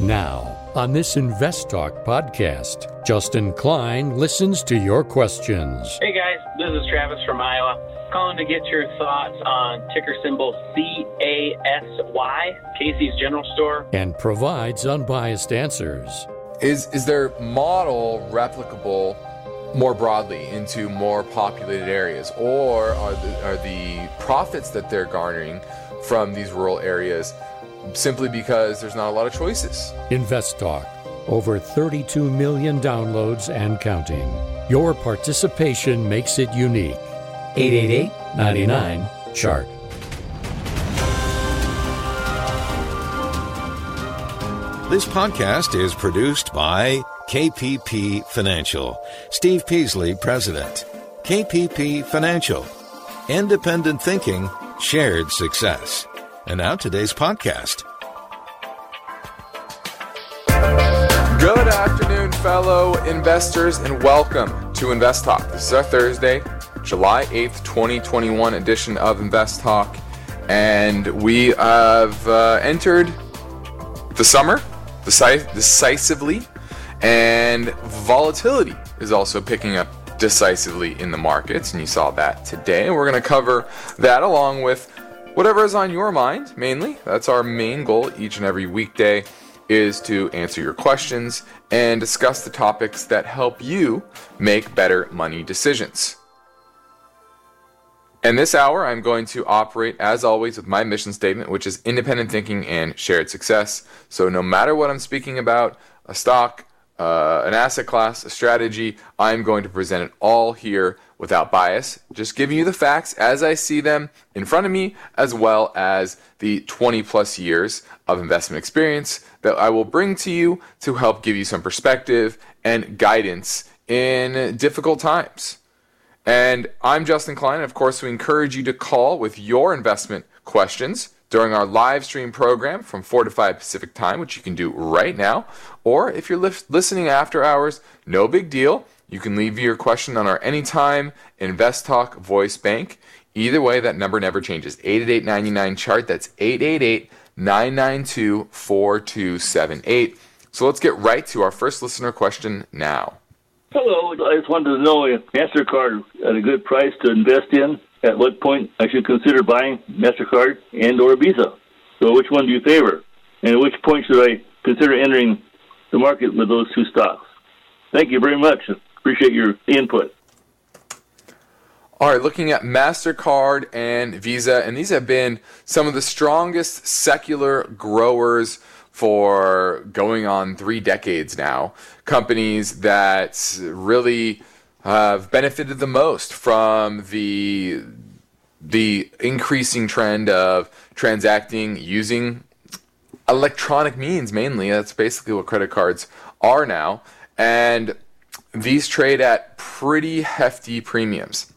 Now, on this Invest Talk podcast, Justin Klein listens to your questions. Hey guys, this is Travis from Iowa. Calling to get your thoughts on ticker symbol CASY, Casey's General Store. And provides unbiased answers. Is is their model replicable more broadly into more populated areas, or are the, are the profits that they're garnering from these rural areas simply because there's not a lot of choices? Invest Talk. Over 32 million downloads and counting. Your participation makes it unique. 888 99 Chart. This podcast is produced by KPP Financial. Steve Peasley, President. KPP Financial. Independent thinking, shared success. And now today's podcast. Good afternoon, fellow investors, and welcome to Invest Talk. This is our Thursday, July 8th, 2021 edition of Invest Talk. And we have uh, entered the summer deci- decisively, and volatility is also picking up decisively in the markets. And you saw that today. And we're going to cover that along with whatever is on your mind, mainly. That's our main goal each and every weekday is to answer your questions and discuss the topics that help you make better money decisions. And this hour, I'm going to operate, as always, with my mission statement, which is independent thinking and shared success. So, no matter what I'm speaking about, a stock, uh, an asset class, a strategy, I'm going to present it all here without bias, just giving you the facts as I see them in front of me, as well as the 20 plus years of investment experience that I will bring to you to help give you some perspective and guidance in difficult times. And I'm Justin Klein. And of course, we encourage you to call with your investment questions during our live stream program from 4 to 5 Pacific time, which you can do right now. Or if you're li- listening after hours, no big deal. You can leave your question on our Anytime Invest Talk voice bank. Either way, that number never changes. 888 chart. That's 888 992 4278. So let's get right to our first listener question now. Hello, I just wanted to know if MasterCard at a good price to invest in, at what point I should consider buying MasterCard and or Visa. So which one do you favor? And at which point should I consider entering the market with those two stocks? Thank you very much. Appreciate your input. All right, looking at MasterCard and Visa, and these have been some of the strongest secular growers for going on three decades now. Companies that really have benefited the most from the the increasing trend of transacting using electronic means mainly. That's basically what credit cards are now. And these trade at pretty hefty premiums.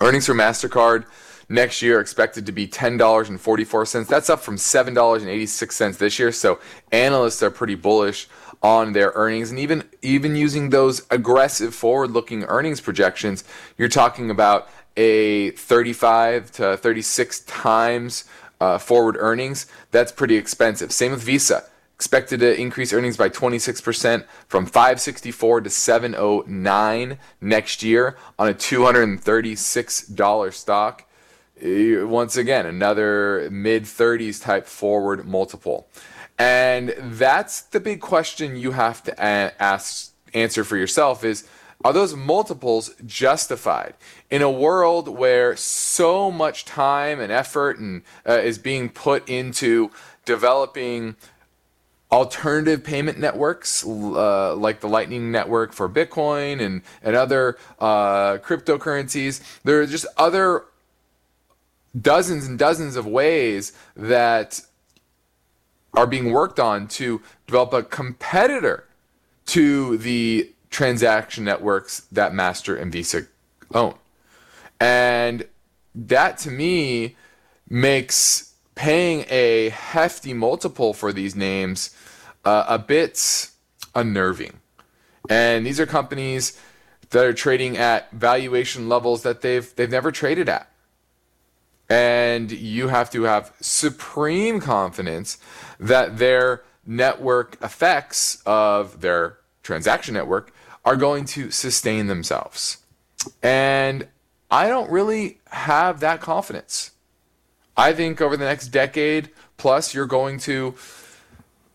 Earnings for MasterCard next year expected to be $10.44. That's up from $7.86 this year. So analysts are pretty bullish on their earnings and even even using those aggressive forward-looking earnings projections, you're talking about a 35 to 36 times uh, forward earnings. That's pretty expensive. Same with Visa expected to increase earnings by 26% from 564 to 709 next year on a $236 stock. Once again another mid 30s type forward multiple. And that's the big question you have to ask answer for yourself is are those multiples justified? In a world where so much time and effort and uh, is being put into developing alternative payment networks uh, like the Lightning Network for Bitcoin and, and other uh, cryptocurrencies. There are just other dozens and dozens of ways that are being worked on to develop a competitor to the transaction networks that Master and Visa own. And that to me makes paying a hefty multiple for these names uh, a bit unnerving. And these are companies that are trading at valuation levels that they've they've never traded at. And you have to have supreme confidence that their network effects of their transaction network are going to sustain themselves. And I don't really have that confidence. I think over the next decade plus, you're going to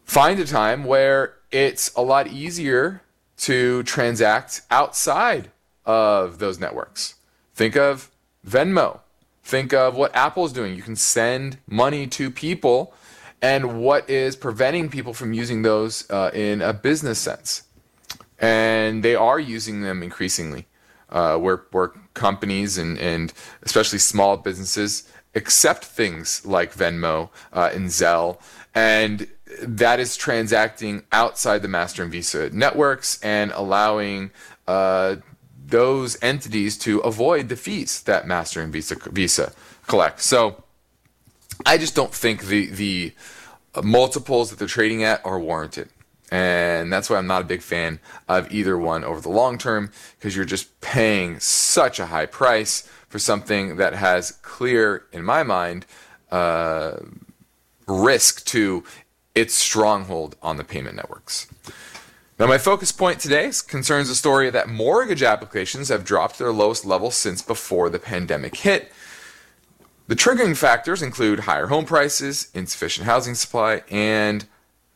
find a time where it's a lot easier to transact outside of those networks. Think of Venmo. Think of what Apple's doing. You can send money to people, and what is preventing people from using those uh, in a business sense. And they are using them increasingly, uh, where, where companies and, and especially small businesses accept things like Venmo uh, and Zelle. And that is transacting outside the Master and Visa networks and allowing uh, those entities to avoid the fees that Master and Visa Visa collect. So I just don't think the the multiples that they're trading at are warranted. And that's why I'm not a big fan of either one over the long term because you're just paying such a high price for something that has clear, in my mind, uh, risk to its stronghold on the payment networks. Now, my focus point today concerns the story that mortgage applications have dropped to their lowest level since before the pandemic hit. The triggering factors include higher home prices, insufficient housing supply, and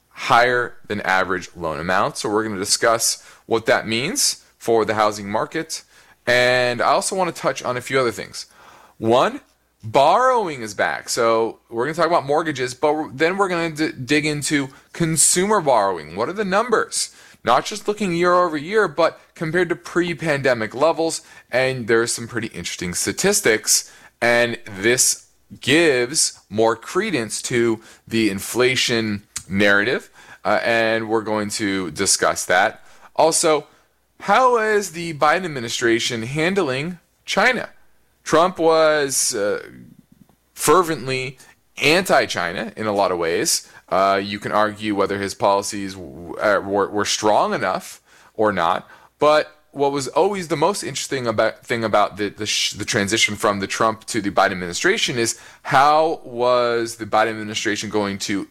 higher than average loan amounts. So, we're going to discuss what that means for the housing market. And I also want to touch on a few other things. One, borrowing is back. So we're going to talk about mortgages, but then we're going to d- dig into consumer borrowing. What are the numbers? Not just looking year over year, but compared to pre pandemic levels. And there's some pretty interesting statistics. And this gives more credence to the inflation narrative. Uh, and we're going to discuss that. Also, how is the Biden administration handling China? Trump was uh, fervently anti China in a lot of ways. Uh, you can argue whether his policies w- uh, were, were, strong enough or not. But what was always the most interesting about, thing about the, the, sh- the transition from the Trump to the Biden administration is how was the Biden administration going to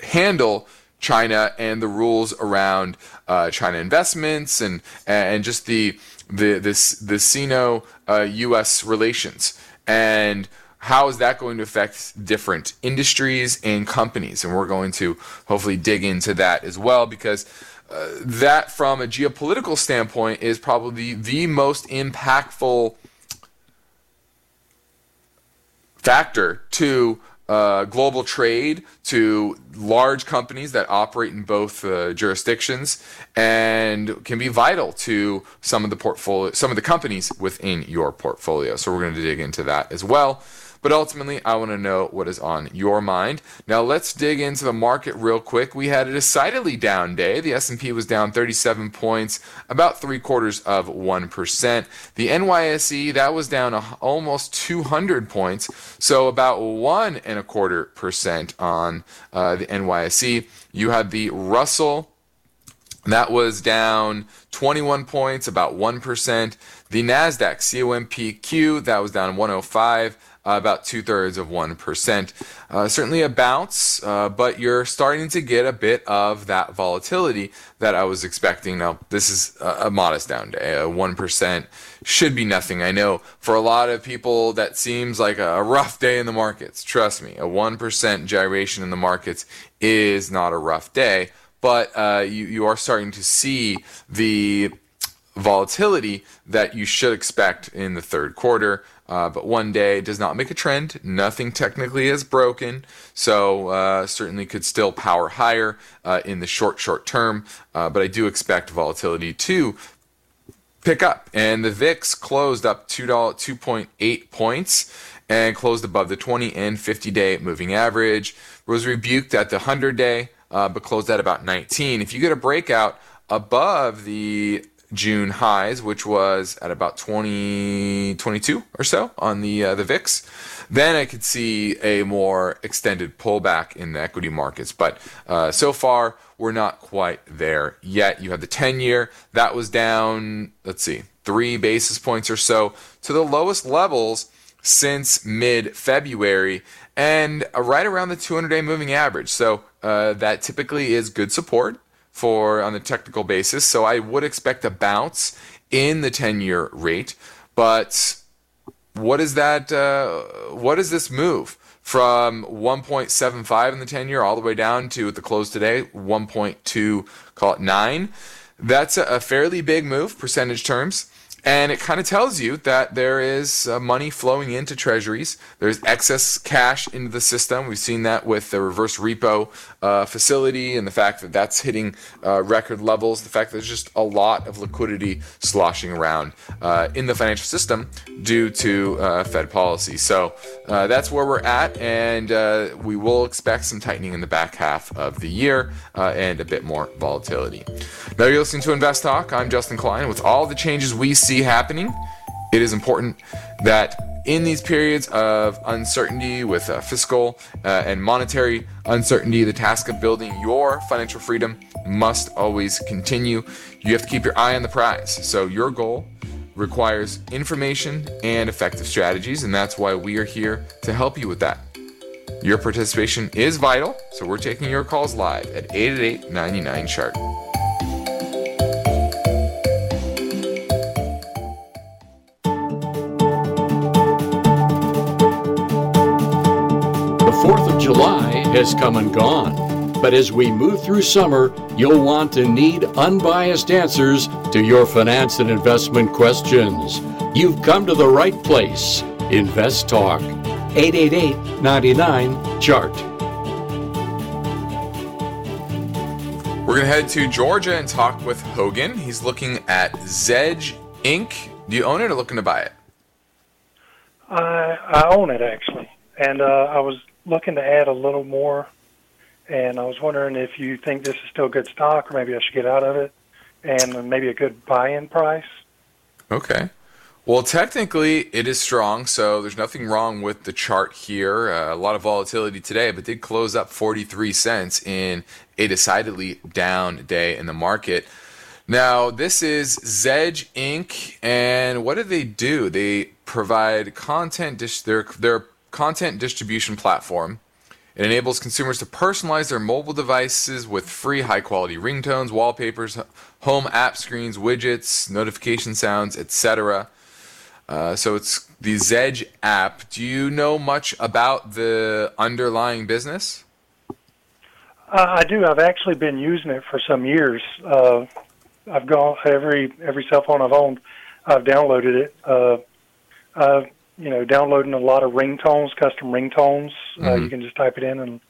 handle China and the rules around uh, China investments and and just the the this the Sino uh, U.S. relations and how is that going to affect different industries and companies and we're going to hopefully dig into that as well because uh, that from a geopolitical standpoint is probably the most impactful factor to uh, global trade to large companies that operate in both uh, jurisdictions and can be vital to some of the portfolio, some of the companies within your portfolio. So we're going to dig into that as well. But ultimately, I want to know what is on your mind. Now, let's dig into the market real quick. We had a decidedly down day. The S&P was down 37 points, about three quarters of one percent. The NYSE that was down almost 200 points, so about one and a quarter percent on uh, the NYSE. You had the Russell. That was down 21 points, about 1%. The NASDAQ COMPQ, that was down 105 uh, about two thirds of 1%. Uh, certainly a bounce, uh, but you're starting to get a bit of that volatility that I was expecting. Now, this is a, a modest down day. A 1% should be nothing. I know for a lot of people that seems like a rough day in the markets. Trust me, a 1% gyration in the markets is not a rough day, but uh, you, you are starting to see the volatility that you should expect in the third quarter. Uh, but one day does not make a trend. Nothing technically is broken, so uh, certainly could still power higher uh, in the short, short term. Uh, but I do expect volatility to pick up. And the VIX closed up $2, 2.8 points and closed above the 20 and 50 day moving average. Was rebuked at the 100 day, uh, but closed at about 19. If you get a breakout above the June highs, which was at about 20, 22 or so on the uh, the VIX, then I could see a more extended pullback in the equity markets. But uh, so far, we're not quite there yet. You have the 10 year that was down, let's see, three basis points or so to the lowest levels since mid February. and right around the 200 day moving average. So uh, that typically is good support for on the technical basis. So I would expect a bounce in the 10 year rate. But what is that? Uh, what is this move? From 1.75 in the 10 year all the way down to at the close today, 1.2, call it 9. That's a fairly big move, percentage terms. And it kind of tells you that there is uh, money flowing into treasuries. There's excess cash into the system. We've seen that with the reverse repo uh, facility and the fact that that's hitting uh, record levels. The fact that there's just a lot of liquidity sloshing around uh, in the financial system due to uh, Fed policy. So uh, that's where we're at, and we will expect some tightening in the back half of the year and a bit more volatility. Now you're listening to Invest Talk. I'm Justin Klein. With all the changes we see see happening, it is important that in these periods of uncertainty with uh, fiscal uh, and monetary uncertainty, the task of building your financial freedom must always continue. You have to keep your eye on the prize. So, your goal requires information and effective strategies, and that's why we are here to help you with that. Your participation is vital, so we're taking your calls live at 888 99 Chart. Has come and gone. But as we move through summer, you'll want to need unbiased answers to your finance and investment questions. You've come to the right place. Invest Talk. 888 99 Chart. We're going to head to Georgia and talk with Hogan. He's looking at Zedge Inc. Do you own it or looking to buy it? I, I own it actually. And uh, I was looking to add a little more, and I was wondering if you think this is still good stock, or maybe I should get out of it, and maybe a good buy-in price. Okay. Well, technically, it is strong, so there's nothing wrong with the chart here. Uh, a lot of volatility today, but did close up 43 cents in a decidedly down day in the market. Now, this is Zedge Inc., and what do they do? They provide content. Dis- they're they're content distribution platform. It enables consumers to personalize their mobile devices with free high quality ringtones, wallpapers, home app screens, widgets, notification sounds, etc. Uh, so it's the Zedge app. Do you know much about the underlying business? Uh, I do. I've actually been using it for some years. Uh, I've gone every every cell phone I've owned. I've downloaded it. Uh, you know, downloading a lot of ringtones, custom ringtones. Uh, mm-hmm. Uh, you can just type it in and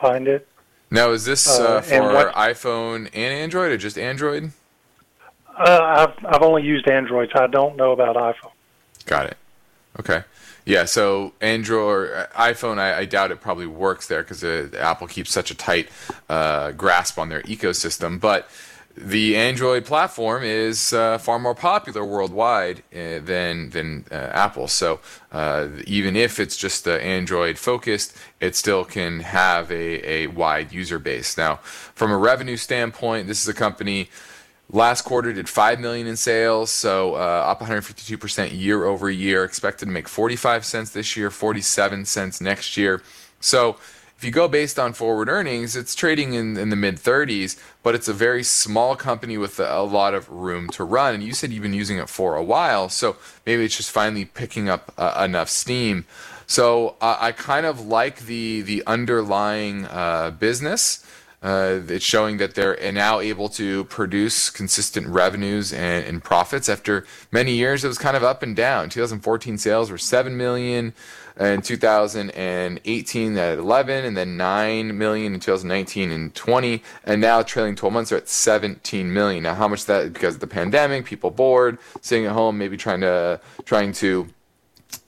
find it. Now, is this uh, uh for what, iPhone and Android, or just Android? Uh, I've I've only used Android, so I don't know about iPhone. Got it. Okay. Yeah. So Android, uh, iPhone, I, I doubt it probably works there because Apple keeps such a tight grasp on their ecosystem, but the Android platform is uh, far more popular worldwide uh, than than uh, Apple. So uh, even if it's just Android focused, it still can have a, a wide user base. Now, from a revenue standpoint, this is a company. Last quarter did five million in sales, so uh, up 152 percent year over year. Expected to make 45 cents this year, 47 cents next year. So if you go based on forward earnings, it's trading in, in the mid 30s, but it's a very small company with a, a, lot of room to run. And you said you've been using it for a while, so maybe it's just finally picking up uh, enough steam. So uh, I kind of like the the underlying uh, business. Uh, it's showing that they're now able to produce consistent revenues and, and, profits after many years. It was kind of up and down. 2014 sales were seven million in 2018 at 11 and then 9 million in 2019 and 20 and now trailing 12 months are at 17 million. Now how much that because of the pandemic people bored sitting at home maybe trying to trying to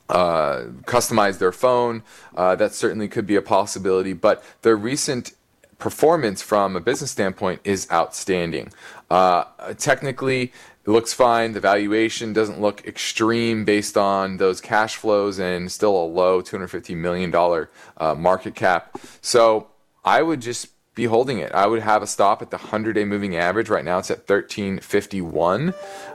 uh, customize their phone uh, that certainly could be a possibility but the recent performance from a business standpoint is outstanding. Uh, technically it looks fine. The valuation doesn't look extreme based on those cash flows and still a low $250 million uh, market cap. So I would just be holding it. I would have a stop at the 100 day moving average. Right now it's at 1351.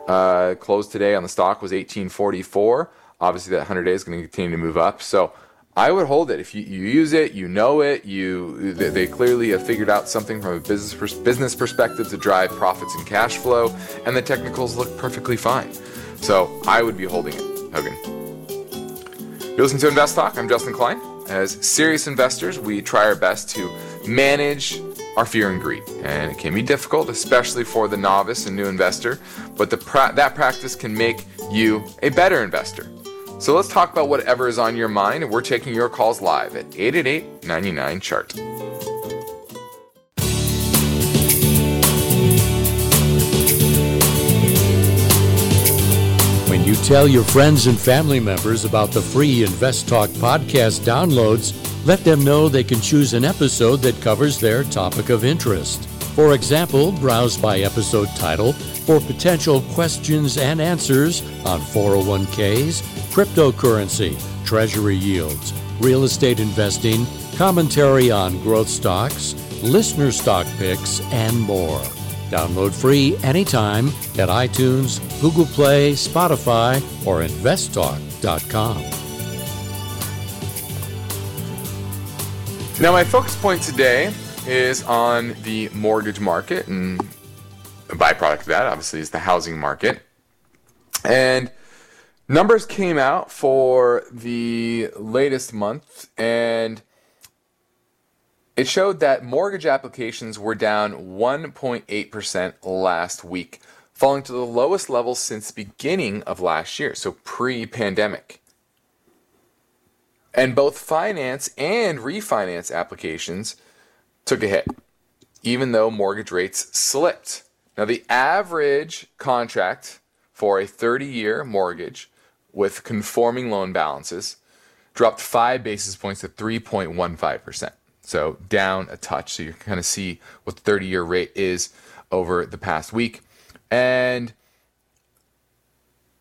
Uh, closed today on the stock was 1844. Obviously, that 100 day is going to continue to move up. So I would hold it. If you, you use it, you know it, you they, they clearly have figured out something from a business pers- business perspective to drive profits and cash flow, and the technicals look perfectly fine. So I would be holding it, Hogan. You listen to Invest Talk. I'm Justin Klein. As serious investors, we try our best to manage our fear and greed, and it can be difficult, especially for the novice and new investor. But the pra- that practice can make you a better investor. So let's talk about whatever is on your mind, we're taking your calls live at 888 99 Chart. When you tell your friends and family members about the free Invest Talk podcast downloads, let them know they can choose an episode that covers their topic of interest. For example, browse by episode title for potential questions and answers on 401ks, cryptocurrency, treasury yields, real estate investing, commentary on growth stocks, listener stock picks, and more. Download free anytime at iTunes, Google Play, Spotify, or investtalk.com. Now, my focus point today is on the mortgage market, and a byproduct of that, obviously, is the housing market. And numbers came out for the latest month, and it showed that mortgage applications were down 1.8% last week, falling to the lowest level since beginning of last year, so pre pandemic. And both finance and refinance applications took a hit, even though mortgage rates slipped. Now, the average contract for a 30 year mortgage with conforming loan balances dropped five basis points to 3.15%. So down a touch. So you kind of see what the 30 year rate is over the past week. And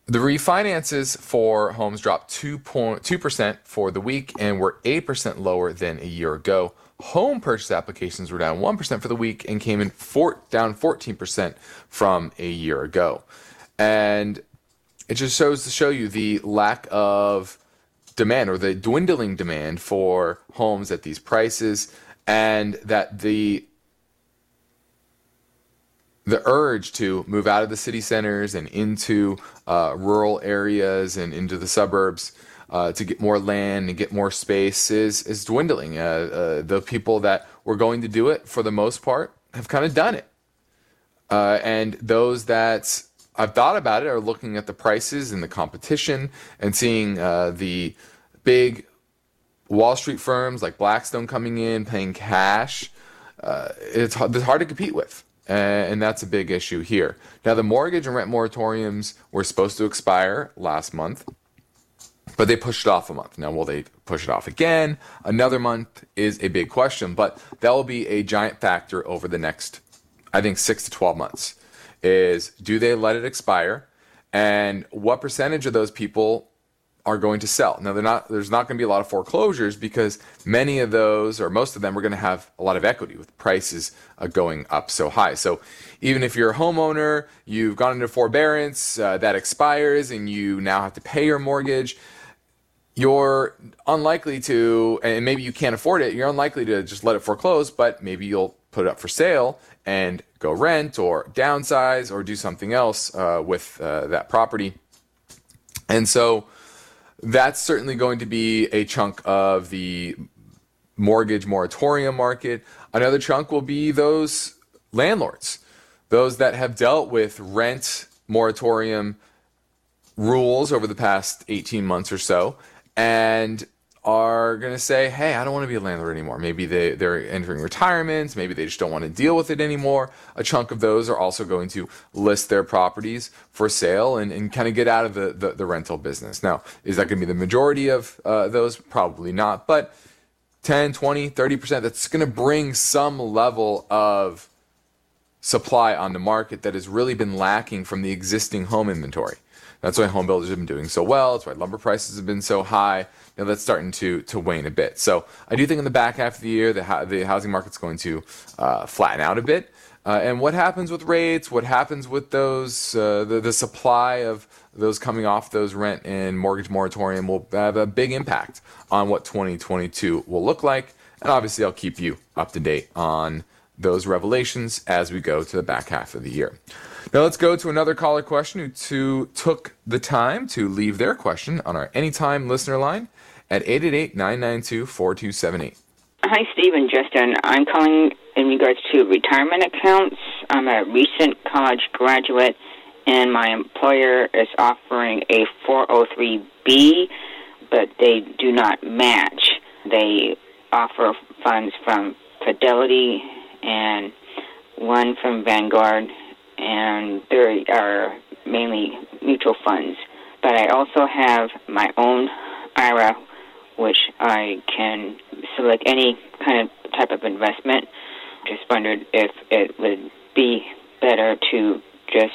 the refinances for homes dropped 2.2% for the week and were 8% lower than a year ago. Home purchase applications were down 1% for the week and came in four, down 14% from a year ago. And it just shows to show you the lack of demand or the dwindling demand for homes at these prices and that the the urge to move out of the city centers and into uh, rural areas and into the suburbs uh, to get more land and get more space is is dwindling. Uh, uh the people that were going to do it, for the most part, have kind of done it, uh, and those that I've thought about it are looking at the prices and the competition and seeing uh, the big Wall Street firms like Blackstone coming in, paying cash. it's, it's hard to compete with and that's a big issue here. Now, the mortgage and rent moratoriums were supposed to expire last month, but they pushed it off a month. Now, will they push it off again? Another month is a big question, but that will be a giant factor over the next, I think, six to 12 months. Is do they let it expire? And what percentage of those people are going to sell. Now, not, there's not going to be a lot of foreclosures because many of those, or most of them, are going to have a lot of equity with prices uh, going up so high. So, even if you're a homeowner, you've gone into forbearance, uh, that expires, and you now have to pay your mortgage, you're unlikely to, and maybe you can't afford it, you're unlikely to just let it foreclose, but maybe you'll put it up for sale and go rent or downsize or do something else uh, with uh, that property. And so, that's certainly going to be a chunk of the mortgage moratorium market. Another chunk will be those landlords, those that have dealt with rent moratorium rules over the past 18 months or so and are going to say, hey, I don't want to be a landlord anymore. Maybe they, they're entering retirements. Maybe they just don't want to deal with it anymore. A chunk of those are also going to list their properties for sale and, and kind of get out of the, the, the rental business. Now, is that going to be the majority of uh, those? Probably not. But 10, 20, 30%, that's going to bring some level of supply on the market that has really been lacking from the existing home inventory. That's why home builders have been doing so well. That's why lumber prices have been so high. Know, that's starting to to wane a bit. So I do think in the back half of the year, the the housing market's going to uh, flatten out a bit. Uh, and what happens with rates? What happens with those uh, the the supply of those coming off those rent and mortgage moratorium will have a big impact on what 2022 will look like. And obviously, I'll keep you up to date on those revelations as we go to the back half of the year. Now let's go to another caller question who to, took the time to leave their question on our anytime listener line at 888-992-4278. Hi, Steve and Justin. I'm calling in regards to retirement accounts. I'm a recent college graduate, and my employer is offering a 403b, but they do not match. They offer funds from Fidelity and one from Vanguard and there are mainly mutual funds. But I also have my own IRA, which I can select any kind of type of investment. Just wondered if it would be better to just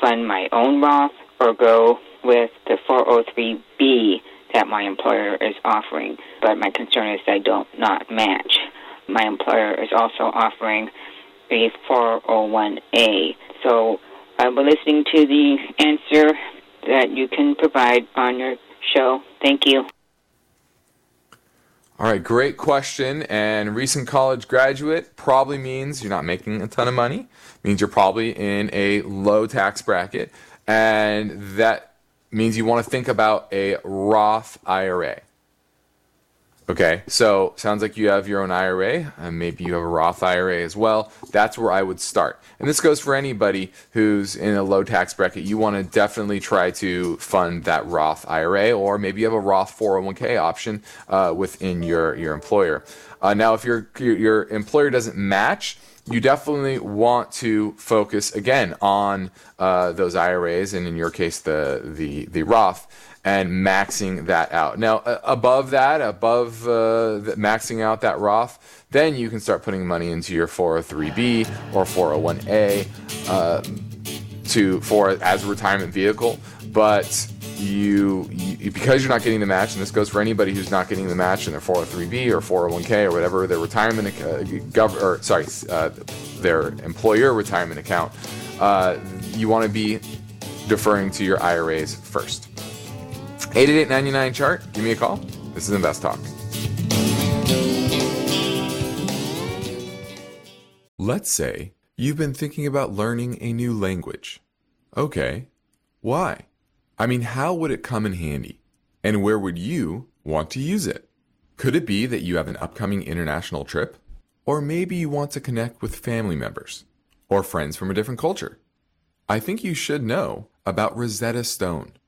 fund my own Roth or go with the 403b that my employer is offering. But my concern is I don't not match. My employer is also offering a 401a so I will listening to the answer that you can provide on your show. Thank you. All right, great question. And recent college graduate probably means you're not making a ton of money, means you're probably in a low tax bracket, and that means you want to think about a Roth IRA. Okay, so sounds like you have your own IRA, and maybe you have a Roth IRA as well. That's where I would start. And this goes for anybody who's in a low tax bracket. You want to definitely try to fund that Roth IRA, or maybe you have a Roth 401k option uh, within your, your employer. Uh, now, if your, your employer doesn't match, you definitely want to focus again on uh, those IRAs, and in your case, the the the Roth and maxing that out. Now, above that, above uh, the, maxing out that Roth, then you can start putting money into your 403b or 401a uh, to for as a retirement vehicle. But you, you, because you're not getting the match, and this goes for anybody who's not getting the match in their 403b or 401k or whatever their retirement uh, gov- or sorry uh, their employer retirement account, uh, you want to be deferring to your IRAs first. 888 chart. Give me a call. This is Invest Talk. Let's say you've been thinking about learning a new language. Okay, why? I mean, how would it come in handy? And where would you want to use it? Could it be that you have an upcoming international trip? Or maybe you want to connect with family members or friends from a different culture? I think you should know about Rosetta Stone.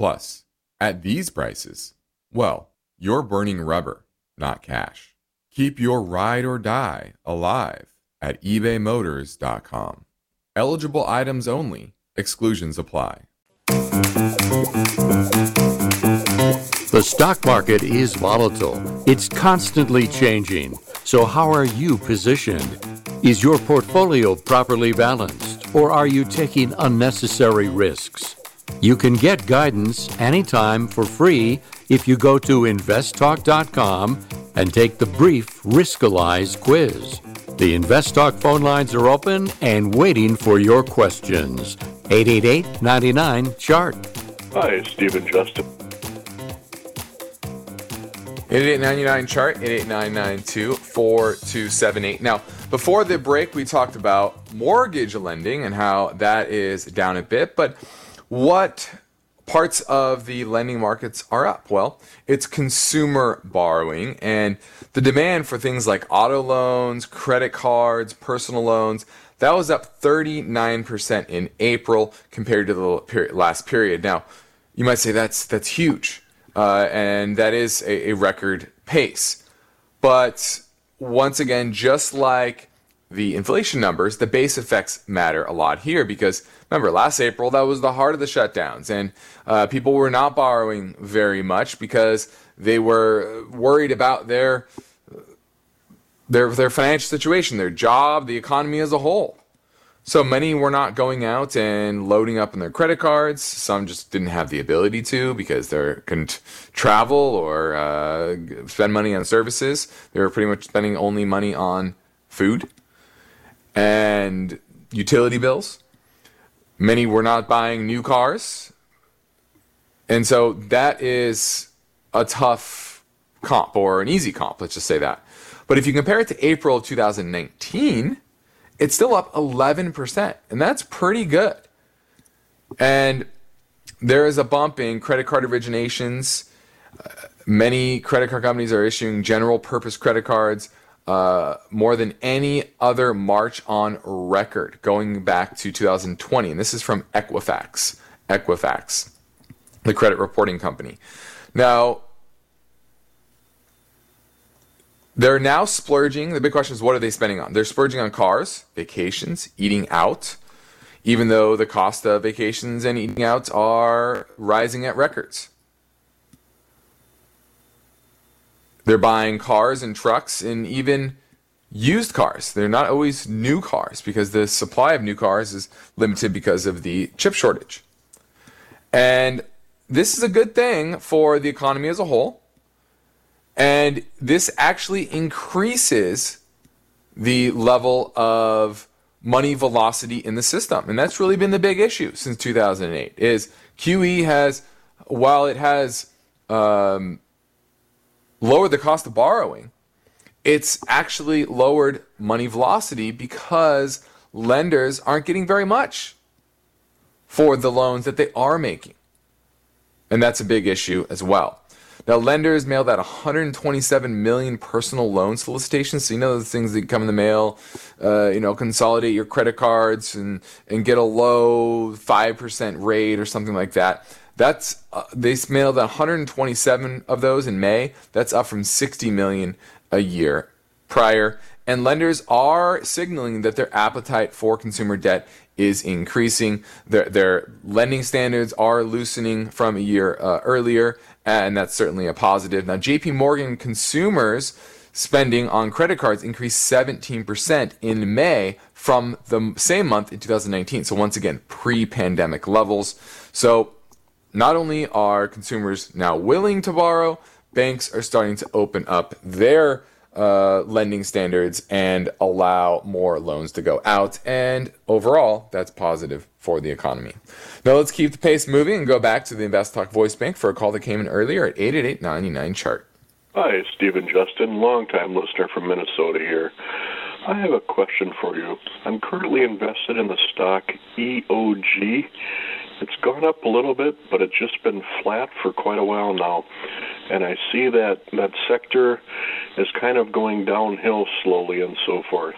Plus, at these prices, well, you're burning rubber, not cash. Keep your ride or die alive at ebaymotors.com. Eligible items only, exclusions apply. The stock market is volatile. It's constantly changing. So, how are you positioned? Is your portfolio properly balanced, or are you taking unnecessary risks? You can get guidance anytime for free if you go to investtalk.com and take the brief Riskalyze quiz. The InvestTalk phone lines are open and waiting for your questions. 888 99 Chart. Hi, it's Stephen Justin. 8899 chart 8892 4278. Now, before the break, we talked about mortgage lending and how that is down a bit, but what parts of the lending markets are up? Well, it's consumer borrowing and the demand for things like auto loans, credit cards, personal loans. That was up 39% in April compared to the last period. Now, you might say that's that's huge uh, and that is a, a record pace. But once again, just like the inflation numbers, the base effects matter a lot here because remember, last April, that was the heart of the shutdowns, and uh, people were not borrowing very much because they were worried about their their their financial situation, their job, the economy as a whole. So many were not going out and loading up on their credit cards. Some just didn't have the ability to because they couldn't travel or uh, spend money on services. They were pretty much spending only money on food and utility bills. Many were not buying new cars. And so that is a tough comp or an easy comp, let's just say that. But if you compare it to April of 2019, it's still up 11%, and that's pretty good. And there is a bump in credit card originations. Uh, many credit card companies are issuing general purpose credit cards uh, more than any other March on record going back to 2020. And this is from Equifax. Equifax, the credit reporting company. Now, They're now splurging. The big question is what are they spending on? They're splurging on cars, vacations, eating out, even though the cost of vacations and eating out are rising at records. They're buying cars and trucks and even used cars. They're not always new cars because the supply of new cars is limited because of the chip shortage. And this is a good thing for the economy as a whole and this actually increases the level of money velocity in the system. And that's really been the big issue since 2008 is QE has, while it has um, lowered the cost of borrowing, it's actually lowered money velocity because lenders aren't getting very much for the loans that they are making. And that's a big issue as well. Now, lenders mailed out 127 million personal loan solicitations. So you know those things that come in the mail. Uh, you know, consolidate your credit cards and and get a low five percent rate or something like that. That's uh, they mailed 127 of those in May. That's up from 60 million a year prior. And lenders are signaling that their appetite for consumer debt is increasing. Their, their lending standards are loosening from a year uh, earlier, and that's certainly a positive. Now, JP Morgan consumers spending on credit cards increased 17% in May from the same month in 2019. So, once again, pre pandemic levels. So, not only are consumers now willing to borrow, banks are starting to open up their uh, lending standards and allow more loans to go out. And overall, that's positive for the economy. Now let's keep the pace moving and go back to the Invest Talk voice bank for a call that came in earlier at 888 chart. Hi, Stephen Justin, longtime listener from Minnesota here. I have a question for you. I'm currently invested in the stock EOG. It's gone up a little bit, but it's just been flat for quite a while now. And I see that that sector is kind of going downhill slowly and so forth.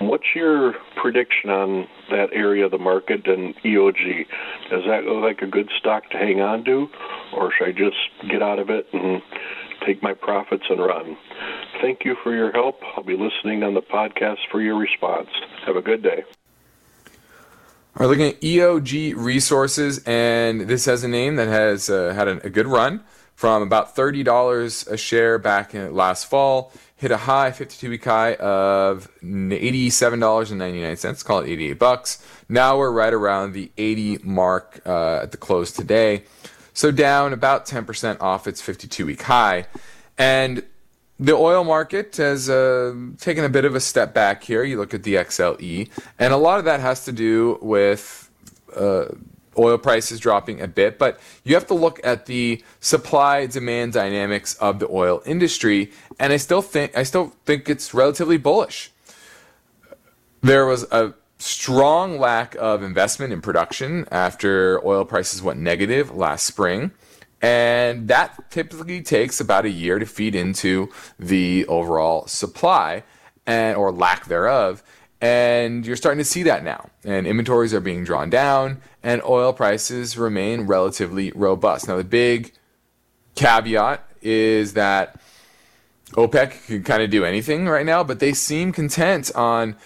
What's your prediction on that area of the market and EOG? Does that look like a good stock to hang on to, or should I just get out of it and take my profits and run? Thank you for your help. I'll be listening on the podcast for your response. Have a good day. We're looking at EOG Resources, and this has a name that has uh, had a, a good run from about $30 a share back in last fall hit a high 52 week high of $87.99 call it 88 bucks. Now we're right around the 80 mark uh, at the close today. So down about 10% off its 52 week high. And the oil market has uh, taken a bit of a step back here you look at the xle and a lot of that has to do with uh, oil prices dropping a bit, but you have to look at the supply demand dynamics of the oil industry, and I still think I still think it's relatively bullish. There was a strong lack of investment in production after oil prices went negative last spring. And that typically takes about a year to feed into the overall supply and or lack thereof. And you're starting to see that now. And inventories are being drawn down, and oil prices remain relatively robust. Now, the big caveat is that OPEC can kind of do anything right now, but they seem content on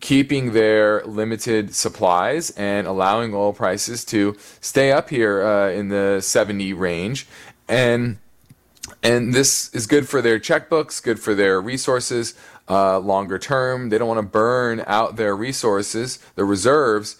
keeping their limited supplies and allowing oil prices to stay up here uh, in the 70 range. And and this is good for their checkbooks, good for their resources uh, longer term. They don't want to burn out their resources, their reserves,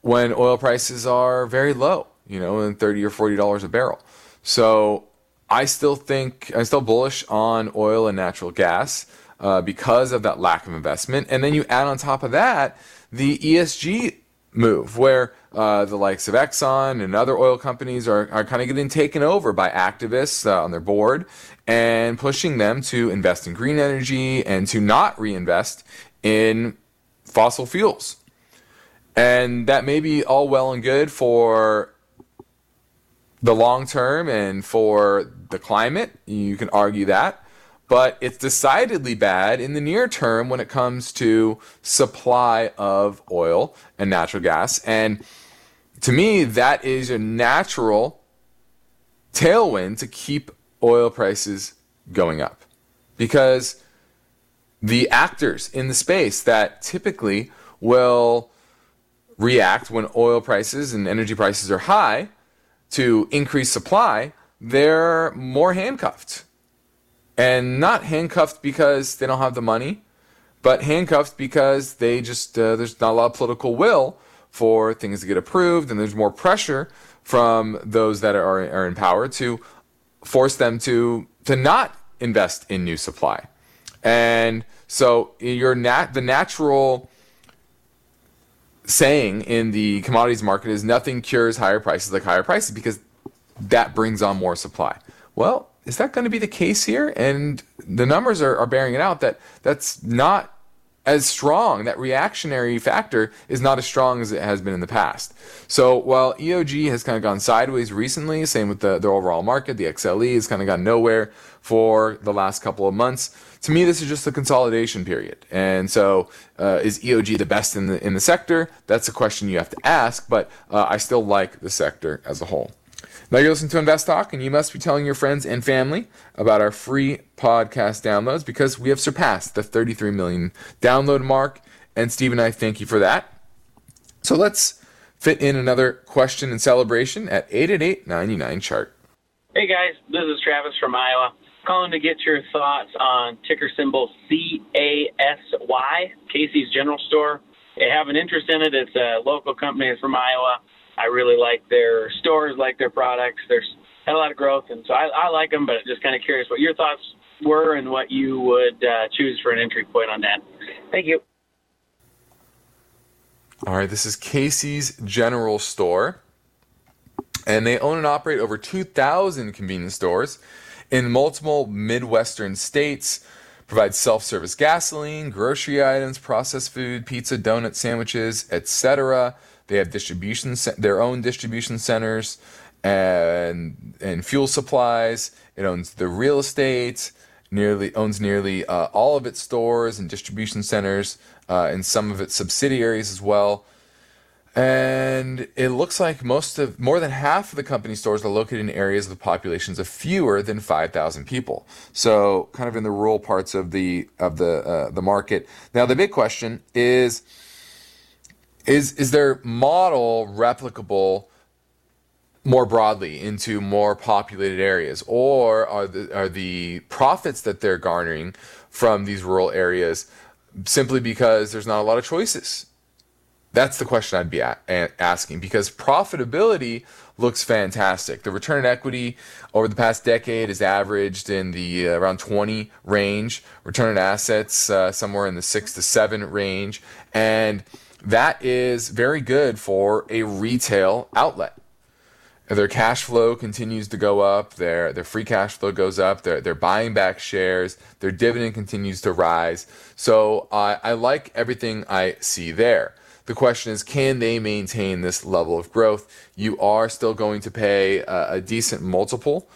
when oil prices are very low, you know, in 30 or 40 dollars a barrel. So I still think I'm still bullish on oil and natural gas uh, because of that lack of investment. And then you add on top of that the ESG move, where uh, the likes of Exxon and other oil companies are, are kind of getting taken over by activists uh, on their board and pushing them to invest in green energy and to not reinvest in fossil fuels. And that may be all well and good for the long term and for the climate. You can argue that. But it's decidedly bad in the near term when it comes to supply of oil and natural gas. And to me, that is a natural tailwind to keep oil prices going up. Because the actors in the space that typically will react when oil prices and energy prices are high to increase supply, they're more handcuffed. And not handcuffed because they don't have the money, but handcuffed because they just, uh, there's not a lot of political will for things to get approved, and there's more pressure from those that are, are in power to force them to, to not invest in new supply. And so your nat- the natural saying in the commodities market is nothing cures higher prices like higher prices because that brings on more supply. Well, is that going to be the case here? And the numbers are, are bearing it out that that's not as strong. That reactionary factor is not as strong as it has been in the past. So while EOG has kind of gone sideways recently, same with the, the overall market, the XLE has kind of gone nowhere for the last couple of months. To me, this is just a consolidation period. And so, uh, is EOG the best in the in the sector? That's a question you have to ask. But uh, I still like the sector as a whole. Now you're listening to Invest Talk, and you must be telling your friends and family about our free podcast downloads because we have surpassed the 33 million download mark. And Steve and I thank you for that. So let's fit in another question and celebration at 888 chart. Hey guys, this is Travis from Iowa. Calling to get your thoughts on ticker symbol CASY, Casey's General Store. They have an interest in it. It's a local company. It's from Iowa. I really like their stores, like their products. There's had a lot of growth, and so I, I like them. But just kind of curious what your thoughts were and what you would uh, choose for an entry point on that. Thank you. All right, this is Casey's General Store. And they own and operate over 2,000 convenience stores in multiple Midwestern states. Provide self-service gasoline, grocery items, processed food, pizza, donut sandwiches, etc. They have distribution their own distribution centers and and fuel supplies. It owns the real estate. Nearly owns nearly uh, all of its stores and distribution centers, uh, and some of its subsidiaries as well. And it looks like most of more than half of the company stores are located in areas with populations of fewer than 5,000 people. So, kind of in the rural parts of the of the uh, the market. Now, the big question is is is their model replicable more broadly into more populated areas, or are the are the profits that they're garnering from these rural areas simply because there's not a lot of choices? That's the question I'd be a- asking because profitability looks fantastic. The return on equity over the past decade is averaged in the uh, around 20 range. Return on assets uh, somewhere in the six to seven range, and that is very good for a retail outlet. Their cash flow continues to go up. Their their free cash flow goes up. They're they're buying back shares. Their dividend continues to rise. So I I like everything I see there. The question is, can they maintain this level of growth? You are still going to pay a, a decent multiple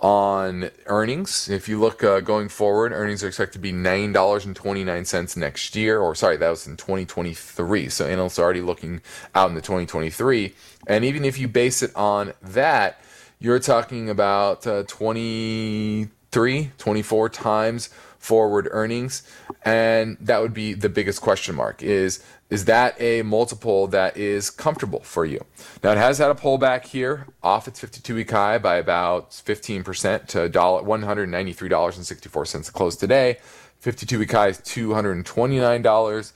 on earnings. If you look uh, going forward, earnings are expected to be $9.29 next year, or sorry, that was in 2023. So analysts are already looking out in the 2023. And even if you base it on that, you're talking about uh, 23, 24 times forward earnings. And that would be the biggest question mark is is that a multiple that is comfortable for you? Now it has had a pullback here off its 52-week high by about 15% to $193.64 close today. 52-week high is $229.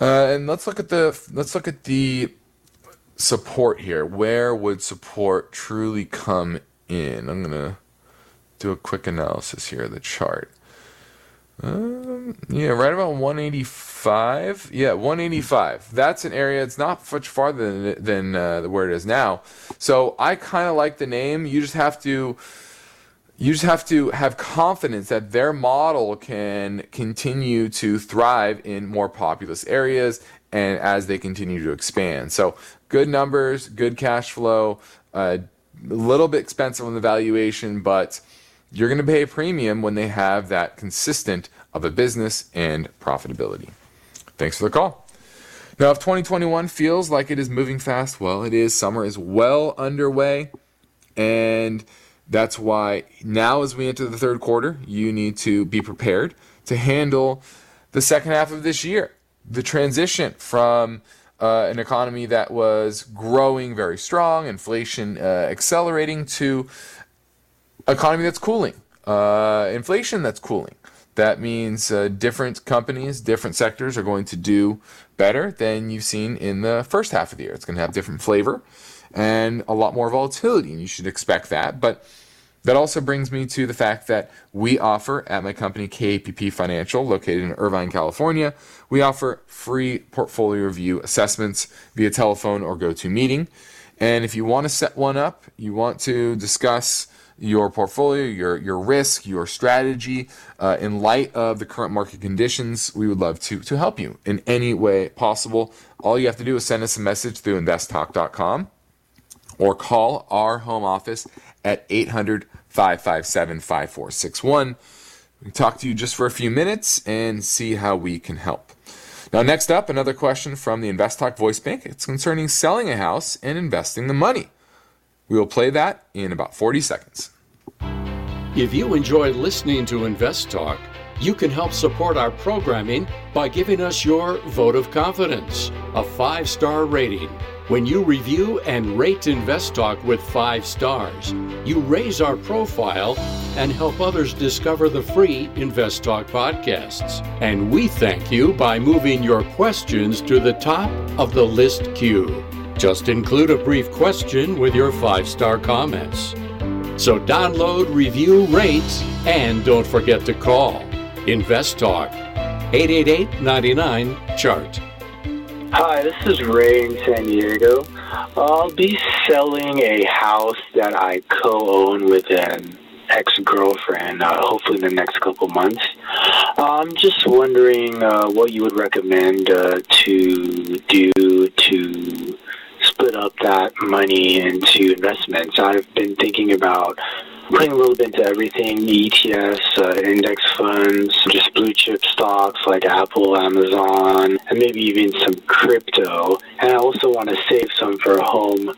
Uh, and let's look at the let's look at the support here. Where would support truly come in? I'm gonna do a quick analysis here of the chart. Um, yeah, right about 185. Yeah, 185. That's an area. It's not much farther than than uh, where it is now. So I kind of like the name. You just have to. You just have to have confidence that their model can continue to thrive in more populous areas and as they continue to expand. So good numbers, good cash flow, uh, a little bit expensive on the valuation, but you're going to pay a premium when they have that consistent of a business and profitability. Thanks for the call. Now, if 2021 feels like it is moving fast, well, it is. Summer is well underway. And that's why now, as we enter the third quarter, you need to be prepared to handle the second half of this year. The transition from uh, an economy that was growing very strong, inflation uh, accelerating, to economy that's cooling, uh, inflation that's cooling. That means uh, different companies, different sectors are going to do better than you've seen in the first half of the year. It's going to have different flavor and a lot more volatility, and you should expect that. But that also brings me to the fact that we offer at my company KPP Financial, located in Irvine, California, we offer free portfolio review assessments via telephone or GoToMeeting. And if you want to set one up, you want to discuss your portfolio, your your risk, your strategy uh, in light of the current market conditions. We would love to to help you in any way possible. All you have to do is send us a message through investtalk.com or call our home office at 800 557 5461. We can talk to you just for a few minutes and see how we can help. Now, next up, another question from the InvestTalk voice bank. It's concerning selling a house and investing the money. We will play that in about 40 seconds. If you enjoy listening to Invest Talk, you can help support our programming by giving us your vote of confidence, a five star rating. When you review and rate Invest Talk with five stars, you raise our profile and help others discover the free Invest Talk podcasts. And we thank you by moving your questions to the top of the list queue. Just include a brief question with your five star comments. So download, review, rate, and don't forget to call. Invest Talk 888 99 Chart. Hi, this is Ray in San Diego. I'll be selling a house that I co own with an ex girlfriend, uh, hopefully in the next couple months. I'm just wondering uh, what you would recommend uh, to do to split up that money into investments. I've been thinking about putting a little bit into everything ETFs, uh, index funds, just blue chip stocks like Apple, Amazon, and maybe even some crypto. And I also want to save some for a home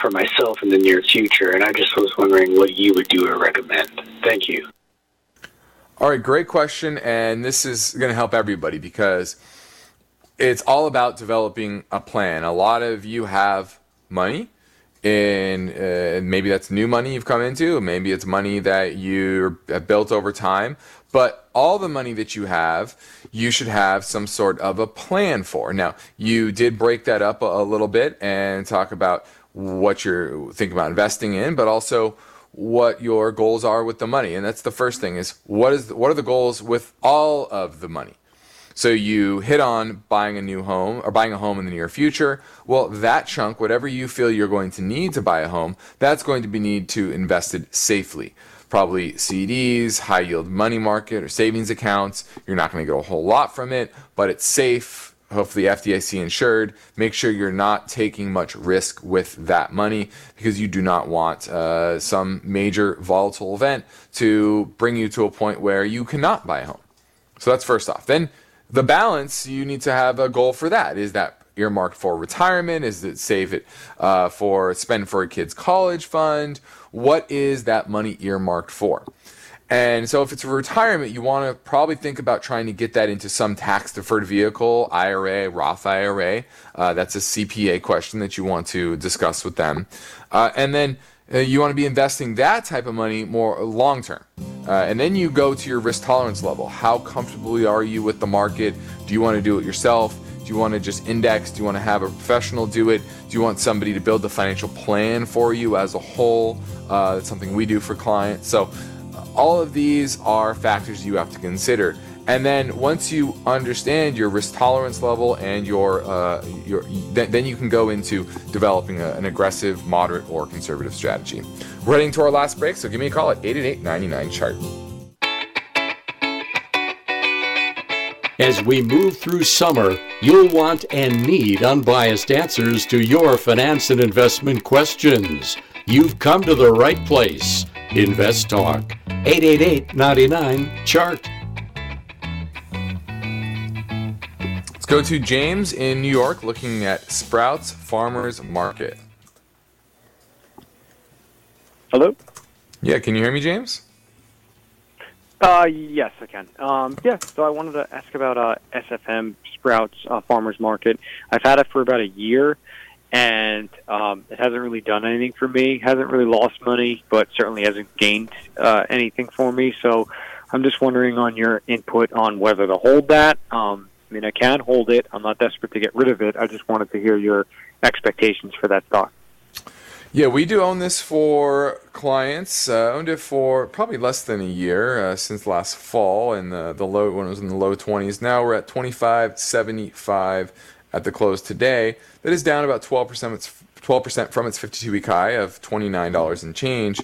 for myself in the near future. And I just was wondering what you would do or recommend. Thank you. All right, great question. And this is going to help everybody because it's all about developing a plan. A lot of you have money and uh, maybe that's new money you've come into, maybe it's money that you have built over time. But all the money that you have, you should have some sort of a plan for. Now, you did break that up a, a little bit and talk about what you're thinking about investing in, but also what your goals are with the money. And that's the first thing is what is what are the goals with all of the money? So you hit on buying a new home or buying a home in the near future. Well, that chunk, whatever you feel you're going to need to buy a home, that's going to be need to invested safely. Probably CDs, high yield money market or savings accounts. You're not going to get a whole lot from it, but it's safe. Hopefully FDIC insured. Make sure you're not taking much risk with that money because you do not want uh, some major volatile event to bring you to a point where you cannot buy a home. So that's first off. Then the balance, you need to have a goal for that. Is that earmarked for retirement? Is it save it uh, for spend for a kid's college fund? What is that money earmarked for? And so, if it's a retirement, you want to probably think about trying to get that into some tax deferred vehicle, IRA, Roth IRA. Uh, that's a CPA question that you want to discuss with them. Uh, and then uh, you want to be investing that type of money more long term. Uh, and then you go to your risk tolerance level. How comfortable are you with the market? Do you want to do it yourself? Do you want to just index? Do you want to have a professional do it? Do you want somebody to build the financial plan for you as a whole? Uh, that's something we do for clients. So, all of these are factors you have to consider. And then once you understand your risk tolerance level and your uh, your then, then you can go into developing a, an aggressive, moderate, or conservative strategy. We're heading to our last break, so give me a call at 888-99 chart. As we move through summer, you'll want and need unbiased answers to your finance and investment questions. You've come to the right place. Invest Talk 888 99 chart. Let's go to James in New York looking at Sprouts Farmers Market. Hello? Yeah, can you hear me, James? Uh, yes, I can. Um, yeah, so I wanted to ask about uh, SFM Sprouts uh, Farmers Market. I've had it for about a year, and um, it hasn't really done anything for me. Hasn't really lost money, but certainly hasn't gained uh, anything for me. So I'm just wondering on your input on whether to hold that. Um, I mean, I can hold it. I'm not desperate to get rid of it. I just wanted to hear your expectations for that stock. Yeah, we do own this for clients. Uh, owned it for probably less than a year uh, since last fall, in the the low when it was in the low 20s. Now we're at 25.75 at the close today. That is down about 12 percent. It's 12 percent from its 52-week high of 29 dollars and change.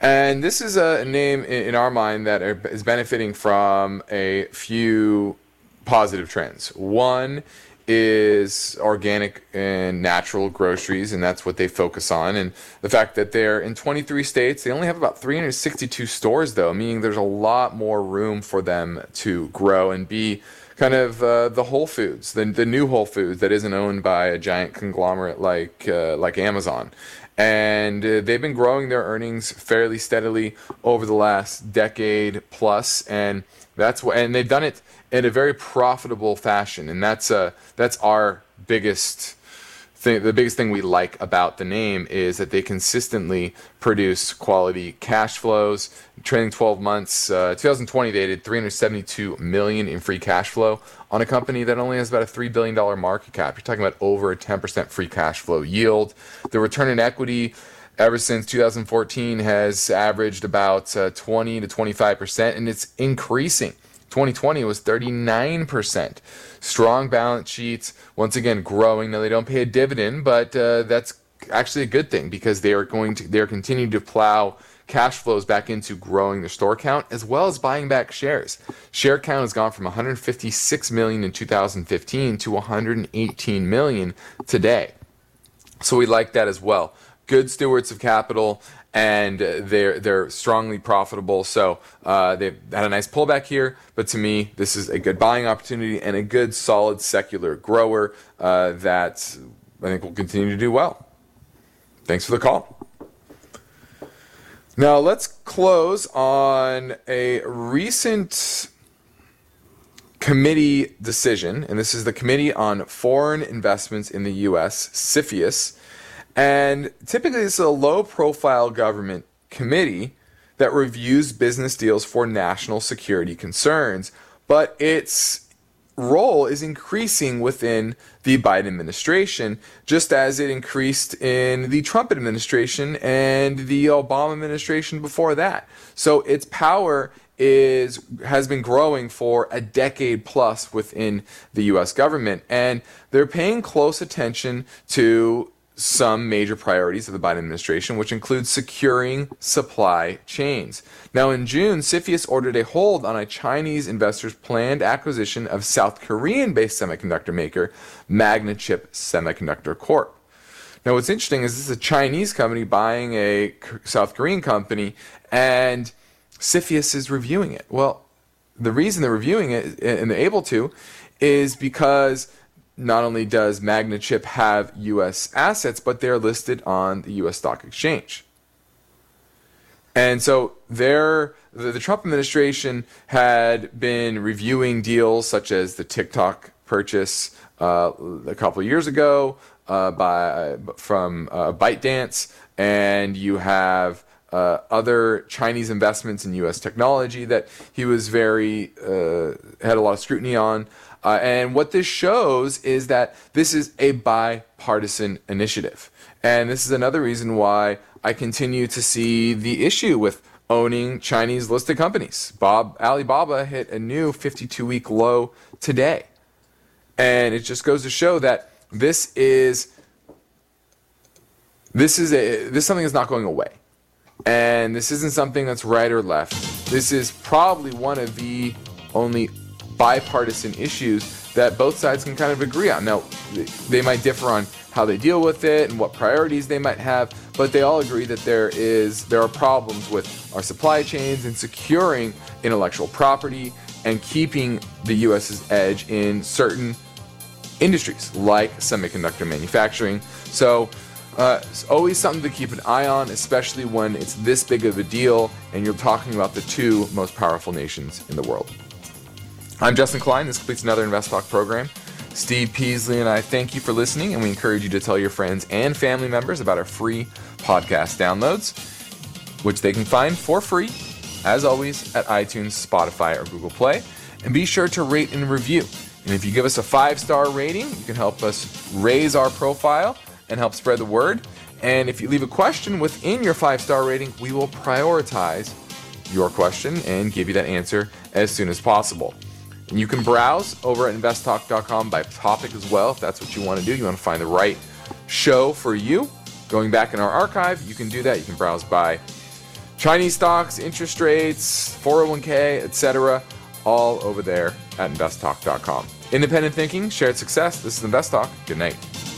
And this is a name in our mind that is benefiting from a few positive trends. One is organic and natural groceries, and that's what they focus on. And the fact that they're in 23 states, they only have about 362 stores, though, meaning there's a lot more room for them to grow and be kind of uh, the Whole Foods, the, the new Whole Foods that isn't owned by a giant conglomerate like uh, like Amazon. And uh, they've been growing their earnings fairly steadily over the last decade plus, and that's what, and they've done it in a very profitable fashion, and that's uh, that's our biggest thing. The biggest thing we like about the name is that they consistently produce quality cash flows. Trailing 12 months, uh, 2020, they did 372 million in free cash flow on a company that only has about a three billion dollar market cap. You're talking about over a 10% free cash flow yield. The return on equity ever since 2014 has averaged about uh, 20 to 25 percent, and it's increasing. 2020 was 39 percent. Strong balance sheets, once again growing. Now they don't pay a dividend, but uh, that's actually a good thing because they are going to they're continuing to plow cash flows back into growing their store count as well as buying back shares. Share count has gone from 156 million in 2015 to 118 million today. So we like that as well. Good stewards of capital, and they're they're strongly profitable. So uh, they've had a nice pullback here, but to me, this is a good buying opportunity and a good solid secular grower uh, that I think will continue to do well. Thanks for the call. Now let's close on a recent committee decision, and this is the Committee on Foreign Investments in the U.S., CFIUS. And typically, this is a low profile government committee that reviews business deals for national security concerns, but its role is increasing within the Biden administration, just as it increased in the Trump administration and the Obama administration before that. So its power is has been growing for a decade plus within the US government and they're paying close attention to some major priorities of the Biden administration, which includes securing supply chains. Now, in June, CFIUS ordered a hold on a Chinese investor's planned acquisition of South Korean based semiconductor maker Magnachip Semiconductor Corp. Now, what's interesting is this is a Chinese company buying a South Korean company, and CFIUS is reviewing it. Well, the reason they're reviewing it and they're able to is because not only does Magnachip have U.S. assets, but they're listed on the U.S. Stock Exchange. And so there, the, the, Trump administration had been reviewing deals such as the TikTok purchase uh, a couple years ago uh, by from uh, ByteDance, and you have uh, other Chinese investments in U.S. technology that he was very uh, had a lot of scrutiny on. Uh, and what this shows is that this is a bipartisan initiative. And this is another reason why I continue to see the issue with owning Chinese listed companies. Bob Alibaba hit a new 52 week low today. And it just goes to show that this is this is a this something that's not going away. And this isn't something that's right or left. This is probably one of the only bipartisan issues that both sides can kind of agree on. Now, they might differ on how they deal with it and what priorities they might have, but they all agree that there is there are problems with our supply chains and securing intellectual property and keeping the US's edge in certain industries like semiconductor manufacturing. So uh, it's always something to keep an eye on, especially when it's this big of a deal and you're talking about the two most powerful nations in the world. I'm Justin Klein. This completes another Invest Talk program. Steve Peasley and I thank you for listening, and we encourage you to tell your friends and family members about our free podcast downloads, which they can find for free, as always, at iTunes, Spotify, or Google Play. And be sure to rate and review. And if you give us a five star rating, you can help us raise our profile and help spread the word. And if you leave a question within your five star rating, we will prioritize your question and give you that answer as soon as possible. And you can browse over at investtalk.com by topic as well if that's what you want to do. You want to find the right show for you. Going back in our archive, you can do that. You can browse by Chinese stocks, interest rates, 401k, etc., all over there at investtalk.com. Independent thinking, shared success. This is Invest Talk. Good night.